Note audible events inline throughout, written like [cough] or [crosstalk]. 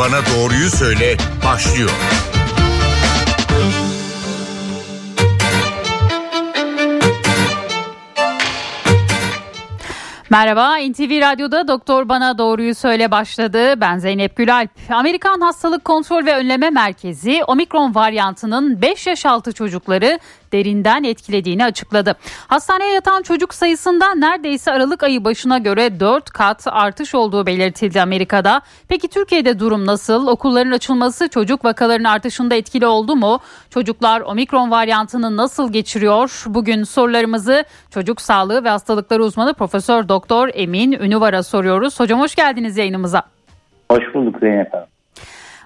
Bana Doğruyu Söyle başlıyor. Merhaba, NTV Radyo'da Doktor Bana Doğruyu Söyle başladı. Ben Zeynep Gülalp. Amerikan Hastalık Kontrol ve Önleme Merkezi omikron varyantının 5 yaş altı çocukları derinden etkilediğini açıkladı. Hastaneye yatan çocuk sayısında neredeyse Aralık ayı başına göre 4 kat artış olduğu belirtildi Amerika'da. Peki Türkiye'de durum nasıl? Okulların açılması çocuk vakalarının artışında etkili oldu mu? Çocuklar omikron varyantını nasıl geçiriyor? Bugün sorularımızı çocuk sağlığı ve hastalıkları uzmanı Profesör Doktor Emin Ünüvar'a soruyoruz. Hocam hoş geldiniz yayınımıza. Hoş bulduk Zeynep Hanım.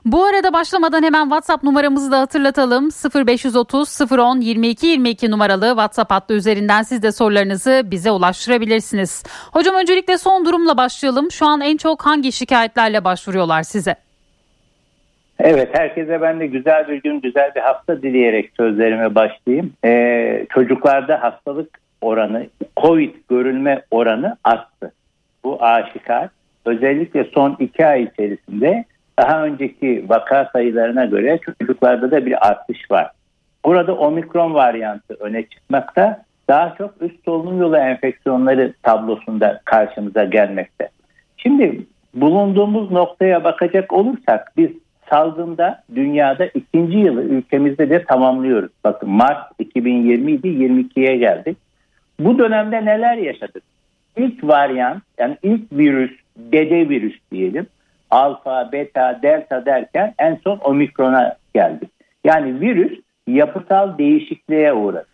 Bu arada başlamadan hemen WhatsApp numaramızı da hatırlatalım. 0530 010 22 22 numaralı WhatsApp hattı üzerinden siz de sorularınızı bize ulaştırabilirsiniz. Hocam öncelikle son durumla başlayalım. Şu an en çok hangi şikayetlerle başvuruyorlar size? Evet herkese ben de güzel bir gün güzel bir hafta dileyerek sözlerime başlayayım. Ee, çocuklarda hastalık oranı COVID görülme oranı arttı. Bu aşikar. Özellikle son iki ay içerisinde daha önceki vaka sayılarına göre çocuklarda da bir artış var. Burada omikron varyantı öne çıkmakta daha çok üst solunum yolu enfeksiyonları tablosunda karşımıza gelmekte. Şimdi bulunduğumuz noktaya bakacak olursak biz salgında dünyada ikinci yılı ülkemizde de tamamlıyoruz. Bakın Mart 2020 idi 22'ye geldik. Bu dönemde neler yaşadık? İlk varyant yani ilk virüs, dede virüs diyelim alfa, beta, delta derken en son omikrona geldik. Yani virüs yapısal değişikliğe uğradı.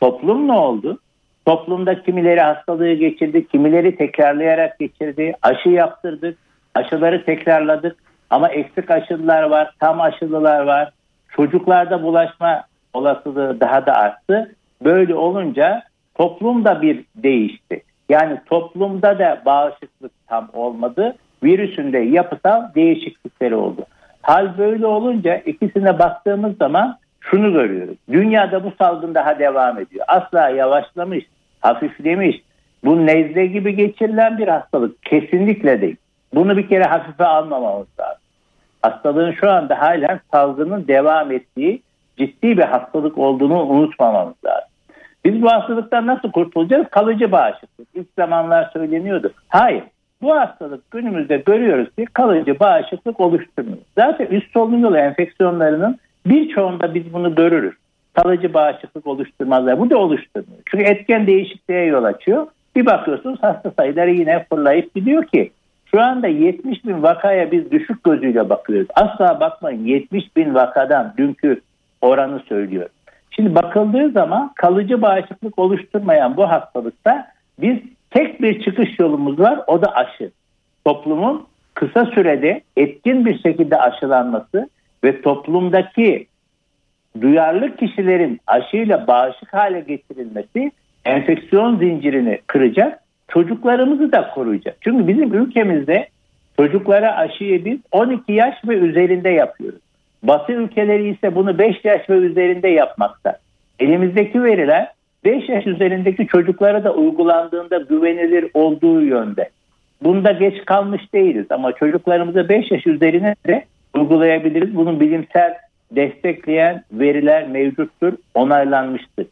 Toplum ne oldu? Toplumda kimileri hastalığı geçirdi, kimileri tekrarlayarak geçirdi. Aşı yaptırdık, aşıları tekrarladık. Ama eksik aşılılar var, tam aşılılar var. Çocuklarda bulaşma olasılığı daha da arttı. Böyle olunca toplum da bir değişti. Yani toplumda da bağışıklık tam olmadı virüsünde yapısal değişiklikleri oldu. Hal böyle olunca ikisine baktığımız zaman şunu görüyoruz. Dünyada bu salgın daha devam ediyor. Asla yavaşlamış, hafiflemiş. Bu nezle gibi geçirilen bir hastalık. Kesinlikle değil. Bunu bir kere hafife almamamız lazım. Hastalığın şu anda halen salgının devam ettiği ciddi bir hastalık olduğunu unutmamamız lazım. Biz bu hastalıktan nasıl kurtulacağız? Kalıcı bağışıklık. İlk zamanlar söyleniyordu. Hayır bu hastalık günümüzde görüyoruz ki kalıcı bağışıklık oluşturmuyor. Zaten üst solunum yolu enfeksiyonlarının birçoğunda biz bunu görürüz. Kalıcı bağışıklık oluşturmazlar. Bu da oluşturmuyor. Çünkü etken değişikliğe yol açıyor. Bir bakıyorsunuz hasta sayıları yine fırlayıp gidiyor ki şu anda 70 bin vakaya biz düşük gözüyle bakıyoruz. Asla bakmayın 70 bin vakadan dünkü oranı söylüyor. Şimdi bakıldığı zaman kalıcı bağışıklık oluşturmayan bu hastalıkta biz tek bir çıkış yolumuz var o da aşı. Toplumun kısa sürede etkin bir şekilde aşılanması ve toplumdaki duyarlı kişilerin aşıyla bağışık hale getirilmesi enfeksiyon zincirini kıracak, çocuklarımızı da koruyacak. Çünkü bizim ülkemizde çocuklara aşıyı biz 12 yaş ve üzerinde yapıyoruz. Batı ülkeleri ise bunu 5 yaş ve üzerinde yapmakta. Elimizdeki veriler 5 yaş üzerindeki çocuklara da uygulandığında güvenilir olduğu yönde. Bunda geç kalmış değiliz ama çocuklarımıza 5 yaş üzerine de uygulayabiliriz. Bunun bilimsel destekleyen veriler mevcuttur, onaylanmıştır.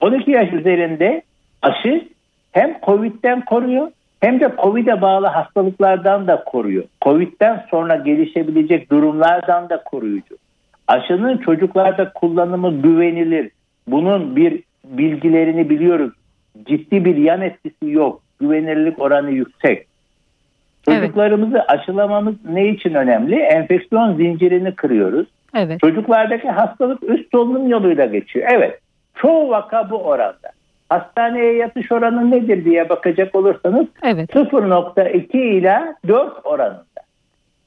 12 yaş üzerinde aşı hem COVID'den koruyor hem de COVID'e bağlı hastalıklardan da koruyor. COVID'den sonra gelişebilecek durumlardan da koruyucu. Aşının çocuklarda kullanımı güvenilir. Bunun bir bilgilerini biliyoruz. Ciddi bir yan etkisi yok. Güvenirlik oranı yüksek. Çocuklarımızı evet. aşılamamız ne için önemli? Enfeksiyon zincirini kırıyoruz. Evet. Çocuklardaki hastalık üst solunum yoluyla geçiyor. Evet. Çoğu vaka bu oranda. Hastaneye yatış oranı nedir diye bakacak olursanız evet. 0.2 ila 4 oranında.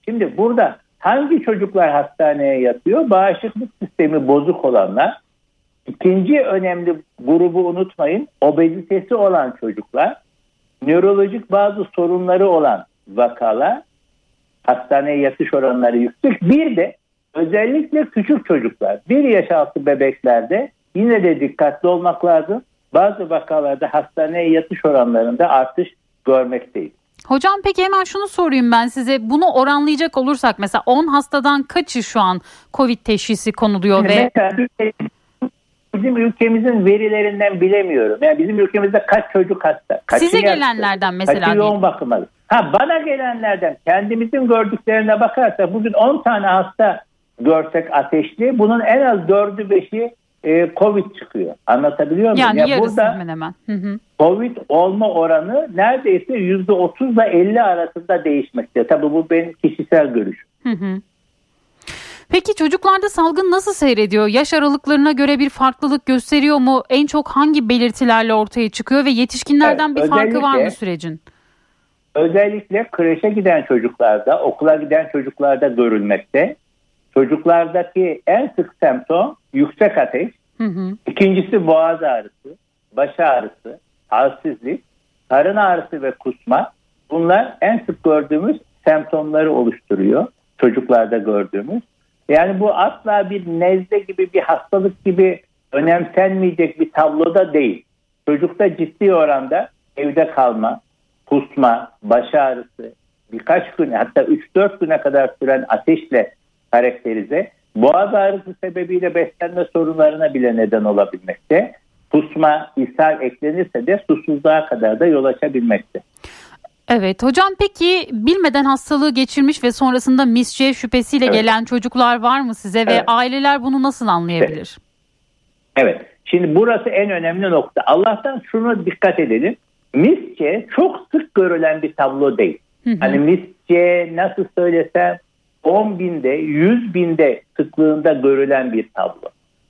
Şimdi burada hangi çocuklar hastaneye yatıyor? Bağışıklık sistemi bozuk olanlar, İkinci önemli grubu unutmayın. Obezitesi olan çocuklar, nörolojik bazı sorunları olan vakalar, hastaneye yatış oranları yüksek. Bir de özellikle küçük çocuklar, bir yaş altı bebeklerde yine de dikkatli olmak lazım. Bazı vakalarda hastaneye yatış oranlarında artış görmekteyiz. Hocam peki hemen şunu sorayım ben size. Bunu oranlayacak olursak mesela 10 hastadan kaçı şu an Covid teşhisi konuluyor Şimdi ve mesela bizim ülkemizin verilerinden bilemiyorum. Yani bizim ülkemizde kaç çocuk hasta? Kaçı size gelenlerden mesela Kaçı yoğun diyeyim. bakıma? Ha bana gelenlerden kendimizin gördüklerine bakarsak bugün 10 tane hasta görsek ateşli bunun en az 4'ü 5'i e, Covid çıkıyor. Anlatabiliyor muyum? yani Ya yarısı burada hemen hemen. Hı hı. Covid olma oranı neredeyse %30 ile 50 arasında değişmekte. Tabii bu benim kişisel görüşüm. Hı hı. Peki çocuklarda salgın nasıl seyrediyor? Yaş aralıklarına göre bir farklılık gösteriyor mu? En çok hangi belirtilerle ortaya çıkıyor ve yetişkinlerden Evet, bir farkı var mı sürecin? Özellikle kreşe giden çocuklarda, okula giden çocuklarda görülmekte. Çocuklardaki en sık semptom yüksek ateş, Hı hı. ikincisi boğaz ağrısı, baş ağrısı, halsizlik, karın ağrısı ve kusma. Bunlar en sık gördüğümüz semptomları oluşturuyor çocuklarda gördüğümüz. Yani bu asla bir nezle gibi bir hastalık gibi önemsenmeyecek bir tabloda değil. Çocukta ciddi oranda evde kalma, kusma, baş ağrısı, birkaç gün hatta 3-4 güne kadar süren ateşle karakterize. Boğaz ağrısı sebebiyle beslenme sorunlarına bile neden olabilmekte. Kusma, ishal eklenirse de susuzluğa kadar da yol açabilmekte. Evet hocam peki bilmeden hastalığı geçirmiş ve sonrasında misçe şüphesiyle Evet. gelen çocuklar var mı size ve Evet. aileler bunu nasıl anlayabilir? Evet. Şimdi burası en önemli nokta. Allah'tan şunu dikkat edelim. Misçe çok sık görülen bir tablo değil. Hı hı. Hani misçe nasıl söylesem 10 binde 100 binde sıklığında görülen bir tablo.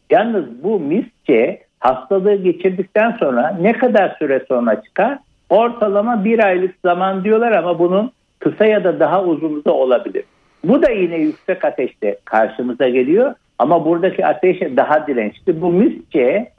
Yalnız bu misçe hastalığı geçirdikten sonra ne kadar süre sonra çıkar? Ortalama bir aylık zaman diyorlar ama bunun kısa ya da daha uzun da olabilir. Bu da yine yüksek ateşte karşımıza geliyor ama buradaki ateş daha dirençli. Bu misçe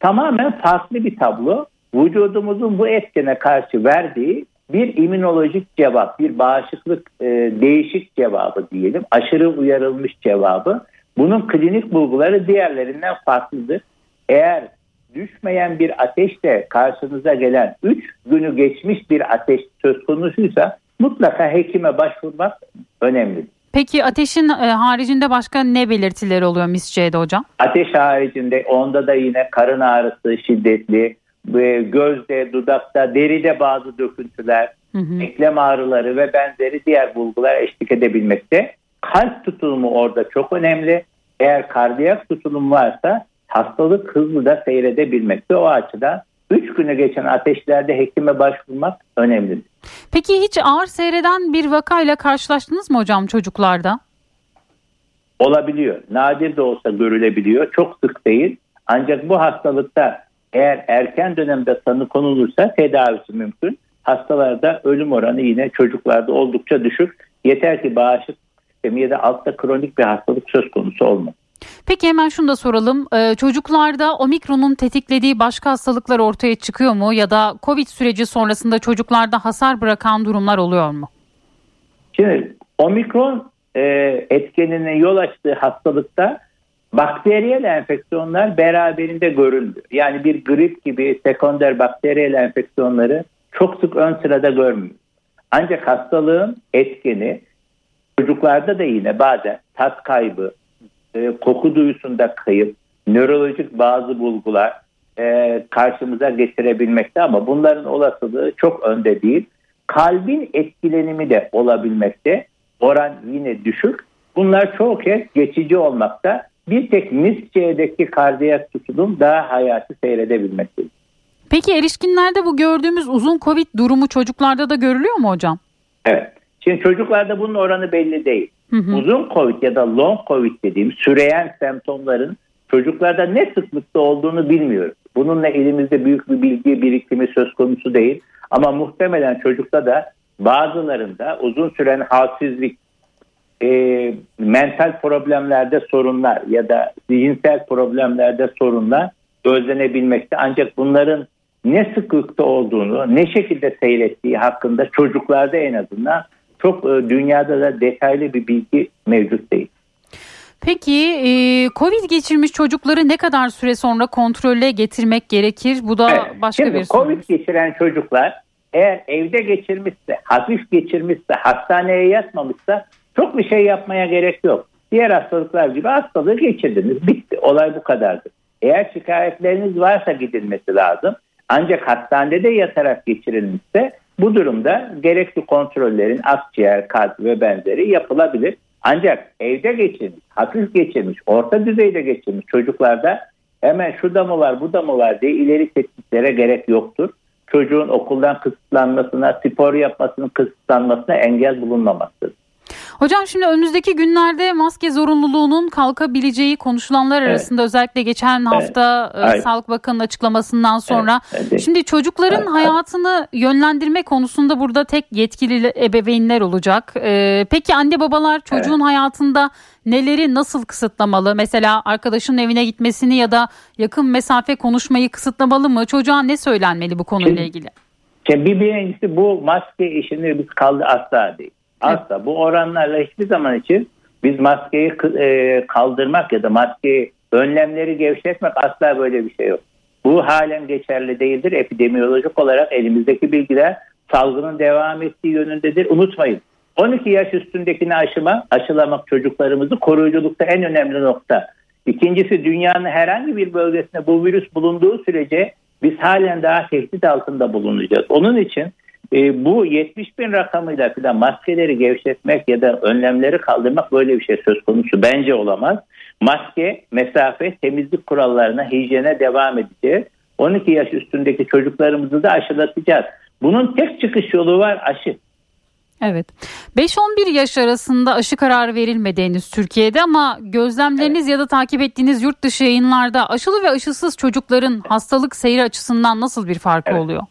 tamamen farklı bir tablo. Vücudumuzun bu etkene karşı verdiği bir immünolojik cevap, bir bağışıklık e, değişik cevabı diyelim, aşırı uyarılmış cevabı. Bunun klinik bulguları diğerlerinden farklıdır. Eğer düşmeyen bir ateşle karşınıza gelen 3 günü geçmiş bir ateş söz konusuysa mutlaka hekime başvurmak önemlidir. Peki ateşin e, haricinde başka ne belirtileri oluyor misçe'de hocam? Ateş haricinde onda da yine karın ağrısı şiddetli, gözde, dudakta, deride bazı döküntüler, Hı hı. eklem ağrıları ve benzeri diğer bulgular eşlik edebilmekte. Kalp tutulumu orada çok önemli. Eğer kardiyak tutulum varsa hastalık hızlı da seyredebilmekte. O açıdan 3 günü geçen ateşlerde hekime başvurmak önemlidir. Peki hiç ağır seyreden bir vakayla karşılaştınız mı hocam çocuklarda? olabiliyor. Nadir de olsa görülebiliyor. Çok sık değil. Ancak bu hastalıkta eğer erken dönemde tanı konulursa tedavisi mümkün. Hastalarda ölüm oranı yine çocuklarda oldukça düşük. Yeter ki bağışıklık sistemi ya da altta kronik bir hastalık söz konusu olmasın. Peki hemen şunu da soralım. Ee, çocuklarda omikronun tetiklediği başka hastalıklar ortaya çıkıyor mu? Ya da Covid süreci sonrasında çocuklarda hasar bırakan durumlar oluyor mu? Şimdi omikron e, etkeninin yol açtığı hastalıkta bakteriyel enfeksiyonlar beraberinde görüldü. Yani bir grip gibi sekonder bakteriyel enfeksiyonları çok sık ön sırada görmüyoruz. Ancak hastalığın etkeni çocuklarda da yine bazen tat kaybı, e, koku duyusunda kayıp, nörolojik bazı bulgular e, karşımıza getirebilmekte ama bunların olasılığı çok önde değil. Kalbin etkilenimi de olabilmekte. Oran yine düşük. Bunlar çoğu kez geçici olmakta. Bir tek misçe'deki kardiyak tutulum daha hayatı seyredebilmektedir. Peki erişkinlerde bu gördüğümüz uzun Covid durumu çocuklarda da görülüyor mu hocam? Evet. Şimdi çocuklarda bunun oranı belli değil. Hı hı. Uzun COVID ya da long COVID dediğim süreyen semptomların çocuklarda ne sıklıkta olduğunu bilmiyoruz. Bununla elimizde büyük bir bilgi birikimi söz konusu değil. Ama muhtemelen çocukta da bazılarında uzun süren halsizlik, e, mental problemlerde sorunlar ya da zihinsel problemlerde sorunlar gözlenebilmekte. Ancak bunların ne sıklıkta olduğunu, ne şekilde seyrettiği hakkında çocuklarda en azından çok e, dünyada da detaylı bir bilgi mevcut değil. Peki e, Covid geçirmiş çocukları ne kadar süre sonra kontrolle getirmek gerekir? Bu da Evet. başka Şimdi bir soru. Covid geçiren çocuklar eğer evde geçirmişse, hafif geçirmişse, hastaneye yatmamışsa çok bir şey yapmaya gerek yok. Diğer hastalıklar gibi hastalığı geçirdiniz. Bitti. Olay bu kadardır. Eğer şikayetleriniz varsa gidilmesi lazım. Ancak hastanede yatarak geçirilmişse bu durumda gerekli kontrollerin akciğer, kalp ve benzeri yapılabilir. Ancak evde geçirmiş, hafif geçirmiş, orta düzeyde geçirmiş çocuklarda hemen şurada mı var, burada mı var diye ileri tetkiklere gerek yoktur. Çocuğun okuldan kısıtlanmasına, spor yapmasının kısıtlanmasına engel bulunmamaktadır. Hocam şimdi önümüzdeki günlerde maske zorunluluğunun kalkabileceği konuşulanlar evet. arasında özellikle geçen hafta evet. Sağlık Bakanı'nın açıklamasından sonra evet. şimdi çocukların evet. hayatını yönlendirme konusunda burada tek yetkili ebeveynler olacak. Ee, peki anne babalar çocuğun evet. hayatında neleri nasıl kısıtlamalı? Mesela arkadaşının evine gitmesini ya da yakın mesafe konuşmayı kısıtlamalı mı? Çocuğa ne söylenmeli bu konuyla ilgili? Şimdi bir birincisi bu maske işini biz kaldı asla değil. Asla. Bu oranlarla hiçbir zaman için biz maskeyi e, kaldırmak ya da maskeyi önlemleri gevşetmek asla böyle bir şey yok. Bu halen geçerli değildir. Epidemiyolojik olarak elimizdeki bilgiler salgının devam ettiği yönündedir. Unutmayın. 12 yaş üstündekini aşıma, aşılamak çocuklarımızı koruyuculukta en önemli nokta. İkincisi dünyanın herhangi bir bölgesinde bu virüs bulunduğu sürece biz halen daha tehdit altında bulunacağız. Onun için e, bu 70 bin rakamıyla falan maskeleri gevşetmek ya da önlemleri kaldırmak böyle bir şey söz konusu bence olamaz. Maske, mesafe, temizlik kurallarına, hijyene devam edeceğiz. 12 yaş üstündeki çocuklarımızı da aşılatacağız. Bunun tek çıkış yolu var aşı. Evet. 5-11 yaş arasında aşı kararı verilmedi henüz Türkiye'de ama gözlemleriniz evet. ya da takip ettiğiniz yurt dışı yayınlarda aşılı ve aşısız çocukların hastalık seyri açısından nasıl bir farkı evet. oluyor?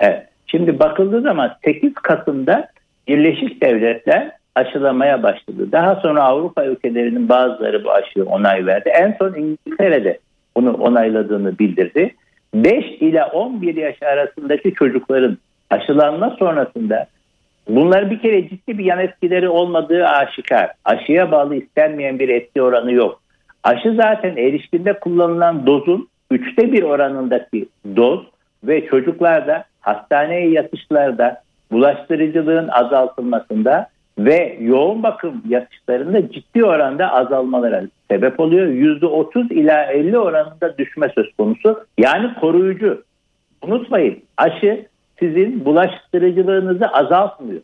Evet. Şimdi bakıldığı zaman 8 Kasım'da Birleşik Devletler aşılamaya başladı. Daha sonra Avrupa ülkelerinin bazıları bu aşıyı onay verdi. En son İngiltere'de bunu onayladığını bildirdi. 5 ile 11 yaş arasındaki çocukların aşılanma sonrasında bunlar bir kere ciddi bir yan etkileri olmadığı aşikar. Aşıya bağlı istenmeyen bir etki oranı yok. Aşı zaten erişkinde kullanılan dozun üçte bir oranındaki doz ve çocuklarda hastaneye yatışlarda bulaştırıcılığın azaltılmasında ve yoğun bakım yatışlarında ciddi oranda azalmalara sebep oluyor. %30 ila 50 oranında düşme söz konusu. Yani koruyucu. Unutmayın aşı sizin bulaştırıcılığınızı azaltmıyor.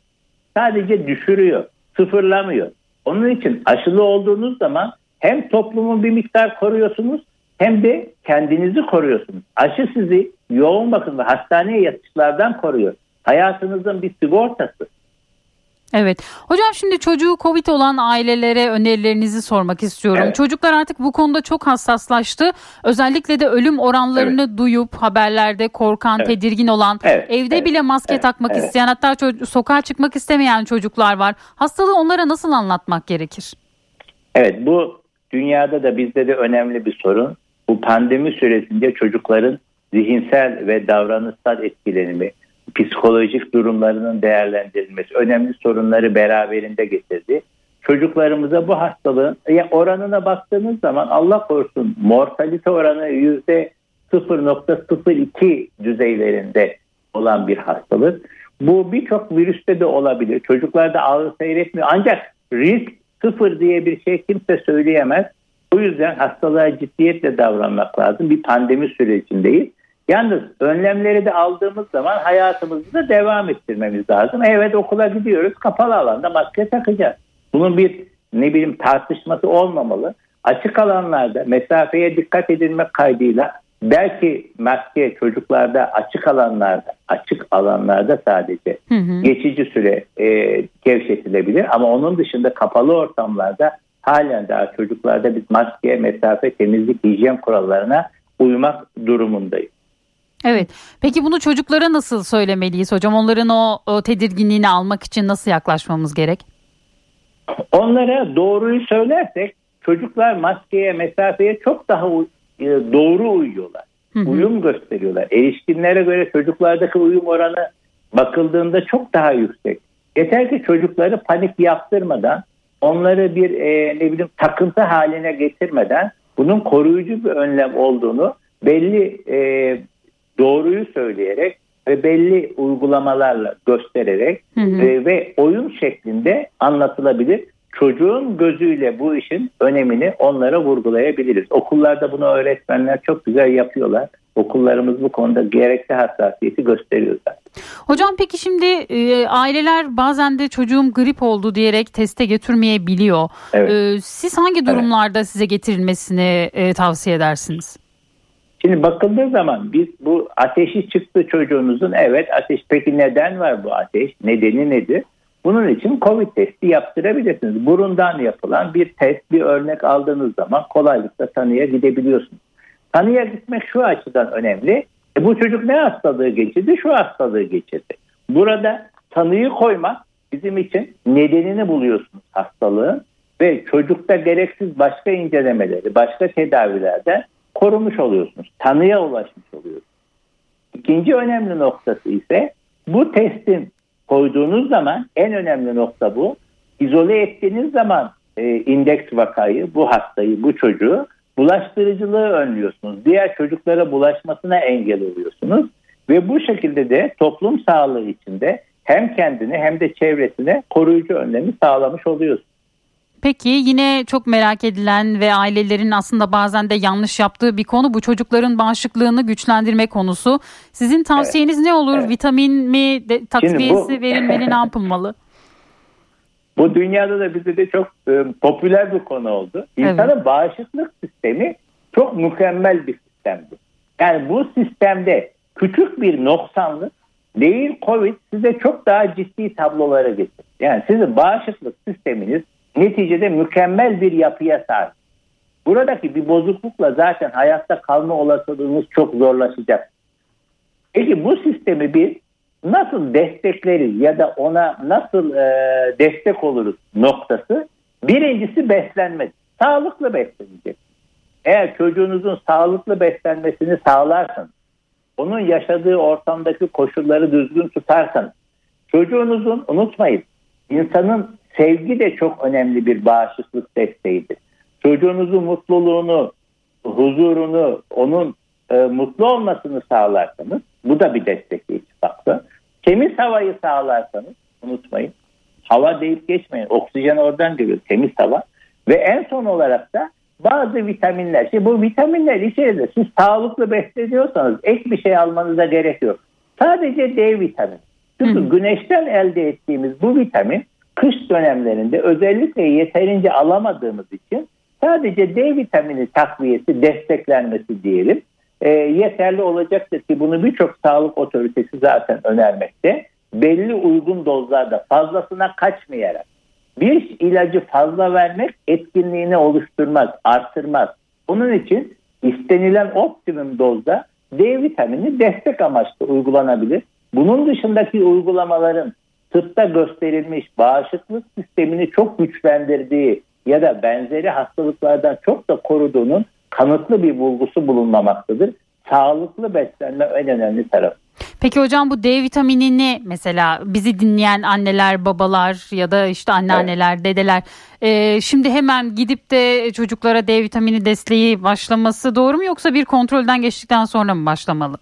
Sadece düşürüyor, sıfırlamıyor. Onun için aşılı olduğunuz zaman hem toplumun bir miktar koruyorsunuz hem de kendinizi koruyorsunuz. Aşı sizi yoğun bakım ve hastaneye yatışlardan koruyor. Hayatınızın bir sigortası. Evet. Hocam şimdi çocuğu Covid olan ailelere önerilerinizi sormak istiyorum. Evet. Çocuklar artık bu konuda çok hassaslaştı. Özellikle de ölüm oranlarını evet. duyup haberlerde korkan, evet. tedirgin olan, evet. evde evet. bile maske evet. takmak evet. isteyen, hatta ço- sokağa çıkmak istemeyen çocuklar var. Hastalığı onlara nasıl anlatmak gerekir? Evet, bu dünyada da bizde de önemli bir sorun. Bu pandemi süresince çocukların zihinsel ve davranışsal etkilenimi, psikolojik durumlarının değerlendirilmesi önemli sorunları beraberinde getirdi. Çocuklarımıza bu hastalığın oranına baktığınız zaman Allah korusun mortalite oranı yüzde 0.02 düzeylerinde olan bir hastalık. Bu birçok virüste de olabilir. Çocuklarda ağır seyretmiyor. Ancak risk sıfır diye bir şey kimse söyleyemez. O yüzden hastalığa ciddiyetle davranmak lazım. Bir pandemi sürecindeyiz. Yalnız önlemleri de aldığımız zaman hayatımızı da devam ettirmemiz lazım. Evet okula gidiyoruz kapalı alanda maske takacağız. Bunun bir ne bileyim tartışması olmamalı. Açık alanlarda mesafeye dikkat edilmek kaydıyla belki maske çocuklarda açık alanlarda açık alanlarda sadece hı hı. geçici süre e, gevşetilebilir ama onun dışında kapalı ortamlarda halen daha çocuklarda biz maske, mesafe, temizlik, hijyen kurallarına uymak durumundayız. Evet. Peki bunu çocuklara nasıl söylemeliyiz hocam? Onların o, o tedirginliğini almak için nasıl yaklaşmamız gerek? Onlara doğruyu söylersek çocuklar maskeye, mesafeye çok daha e, doğru uyuyorlar. Hı hı. Uyum gösteriyorlar. Erişkinlere göre çocuklardaki uyum oranı bakıldığında çok daha yüksek. Yeter ki çocukları panik yaptırmadan, onları bir e, ne bileyim takıntı haline getirmeden bunun koruyucu bir önlem olduğunu belli e, doğruyu söyleyerek ve belli uygulamalarla göstererek Hı hı. e, ve oyun şeklinde anlatılabilir. Çocuğun gözüyle bu işin önemini onlara vurgulayabiliriz. Okullarda bunu öğretmenler çok güzel yapıyorlar. Okullarımız bu konuda gerekli hassasiyeti gösteriyor zaten. Hocam peki şimdi e, aileler bazen de çocuğum grip oldu diyerek teste götürmeyebiliyor. Evet. E, siz hangi durumlarda size getirilmesini e, tavsiye edersiniz? Şimdi bakıldığı zaman biz bu ateşi çıktı çocuğunuzun evet ateş peki neden var bu ateş nedeni nedir? Bunun için Covid testi yaptırabilirsiniz. Burundan yapılan bir test bir örnek aldığınız zaman kolaylıkla tanıya gidebiliyorsunuz. Tanıya gitmek şu açıdan önemli. E bu çocuk ne hastalığı geçirdi? Şu hastalığı geçirdi. Burada tanıyı koymak bizim için nedenini buluyorsunuz hastalığın ve çocukta gereksiz başka incelemeleri, başka tedavilerden korumuş oluyorsunuz. Tanıya ulaşmış oluyorsunuz. İkinci önemli noktası ise bu testin koyduğunuz zaman en önemli nokta bu. İzole ettiğiniz zaman e, indeks vakayı, bu hastayı, bu çocuğu bulaştırıcılığı önlüyorsunuz. Diğer çocuklara bulaşmasına engel oluyorsunuz. Ve bu şekilde de toplum sağlığı içinde hem kendini hem de çevresine koruyucu önlemi sağlamış oluyorsunuz. Peki yine çok merak edilen ve ailelerin aslında bazen de yanlış yaptığı bir konu bu çocukların bağışıklığını güçlendirme konusu. Sizin tavsiyeniz ne olur? Evet. Vitamin mi, de, takviyesi bu- verilmeli, ne yapılmalı? [laughs] Bu dünyada da bizde de çok e, popüler bir konu oldu. İnsanın bağışıklık sistemi çok mükemmel bir sistemdi. Yani bu sistemde küçük bir noksanlık değil Covid size çok daha ciddi tablolara getirir. Yani sizin bağışıklık sisteminiz neticede mükemmel bir yapıya sahip. Buradaki bir bozuklukla zaten hayatta kalma olasılığınız çok zorlaşacak. Peki bu sistemi biz nasıl destekleriz ya da ona nasıl e, destek oluruz noktası birincisi beslenme. Sağlıklı beslenecek. Eğer çocuğunuzun sağlıklı beslenmesini sağlarsanız, onun yaşadığı ortamdaki koşulları düzgün tutarsanız, çocuğunuzun unutmayın insanın sevgi de çok önemli bir bağışıklık desteğidir. Çocuğunuzun mutluluğunu, huzurunu, onun e, mutlu olmasını sağlarsanız bu da bir destekleyici faktör. Temiz havayı sağlarsanız unutmayın. Hava deyip geçmeyin. Oksijen oradan geliyor. Temiz hava. Ve en son olarak da bazı vitaminler. Şimdi bu vitaminler içeride siz sağlıklı besleniyorsanız ek bir şey almanıza gerek yok. Sadece D vitamini. Çünkü hı. güneşten elde ettiğimiz bu vitamin kış dönemlerinde özellikle yeterince alamadığımız için sadece D vitamini takviyesi, desteklenmesi diyelim e, yeterli olacaktır ki bunu birçok sağlık otoritesi zaten önermekte. Belli uygun dozlarda fazlasına kaçmayarak bir ilacı fazla vermek etkinliğini oluşturmaz, artırmaz. Onun için istenilen optimum dozda D vitamini destek amaçlı uygulanabilir. Bunun dışındaki uygulamaların tıpta gösterilmiş bağışıklık sistemini çok güçlendirdiği ya da benzeri hastalıklardan çok da koruduğunun kanıtlı bir bulgusu bulunmamaktadır. Sağlıklı beslenme en önemli tarafı. Peki hocam bu D vitaminini mesela bizi dinleyen anneler, babalar ya da işte anneanneler, dedeler e, şimdi hemen gidip de çocuklara D vitamini desteği başlaması doğru mu yoksa bir kontrolden geçtikten sonra mı başlamalı?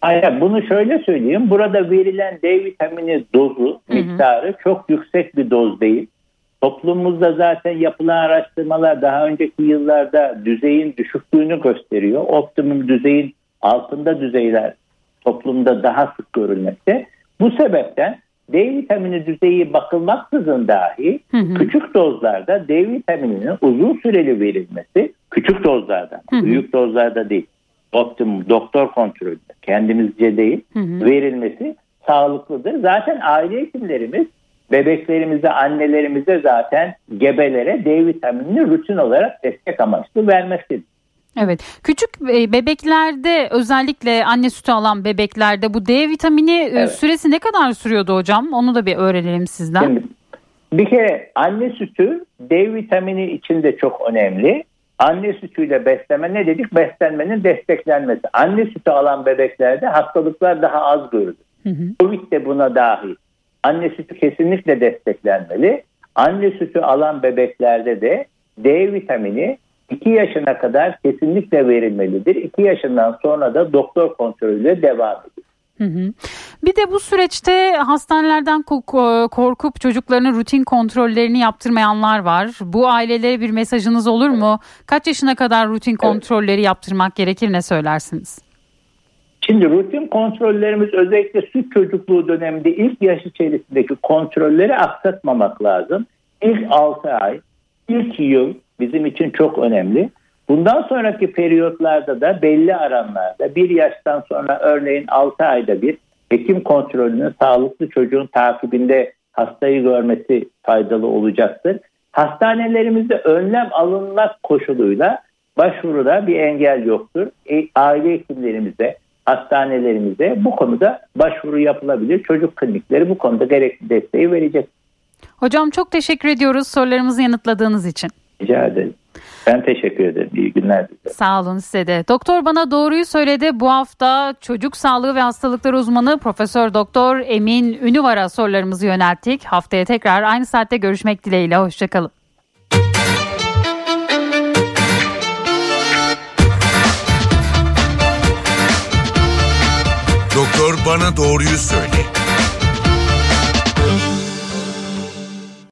Hayır, bunu şöyle söyleyeyim. Burada verilen D vitamini dozu, hı. miktarı çok yüksek bir doz değil. Toplumumuzda zaten yapılan araştırmalar daha önceki yıllarda düzeyin düşüklüğünü gösteriyor. Optimum düzeyin altında düzeyler toplumda daha sık görülmekte. Bu sebepten D vitamini düzeyi bakılmaksızın dahi Hı hı. küçük dozlarda D vitamininin uzun süreli verilmesi küçük dozlarda, Hı hı. büyük dozlarda değil. Optimum doktor kontrolünde kendimizce değil Hı hı. verilmesi sağlıklıdır. Zaten aile hekimlerimiz bebeklerimize, annelerimize zaten gebelere D vitaminini rutin olarak destek amaçlı vermektedir. Evet. Küçük e, bebeklerde özellikle anne sütü alan bebeklerde bu D vitamini e, Evet. süresi ne kadar sürüyordu hocam? Onu da bir öğrenelim sizden. Şimdi bir kere anne sütü D vitamini için de çok önemli. Anne sütüyle besleme ne dedik? Beslenmenin desteklenmesi. Anne sütü alan bebeklerde hastalıklar daha az görülür. Hı hı. Covid de buna dahil. Anne sütü kesinlikle desteklenmeli. Anne sütü alan bebeklerde de D vitamini 2 yaşına kadar kesinlikle verilmelidir. 2 yaşından sonra da doktor kontrolüyle devam ediyor. Bir de bu süreçte hastanelerden korkup çocuklarının rutin kontrollerini yaptırmayanlar var. Bu ailelere bir mesajınız olur mu? Kaç yaşına kadar rutin kontrolleri yaptırmak gerekir ne söylersiniz? Şimdi rutin kontrollerimiz özellikle süt çocukluğu döneminde ilk yaş içerisindeki kontrolleri aksatmamak lazım. İlk 6 ay, ilk yıl bizim için çok önemli. Bundan sonraki periyotlarda da belli aranlarda bir yaştan sonra örneğin 6 ayda bir hekim kontrolünün sağlıklı çocuğun takibinde hastayı görmesi faydalı olacaktır. Hastanelerimizde önlem alınmak koşuluyla başvuruda bir engel yoktur. E, aile hekimlerimize, hastanelerimize bu konuda başvuru yapılabilir. Çocuk klinikleri bu konuda gerekli desteği verecek. Hocam çok teşekkür ediyoruz sorularımızı yanıtladığınız için. Rica ederim. Ben teşekkür ederim. İyi günler dilerim. Sağ olun size de. Doktor bana doğruyu söyledi. Bu hafta çocuk sağlığı ve hastalıkları uzmanı Profesör Doktor Emin Ünüvar'a sorularımızı yönelttik. Haftaya tekrar aynı saatte görüşmek dileğiyle. Hoşçakalın. Bana doğruyu söyle.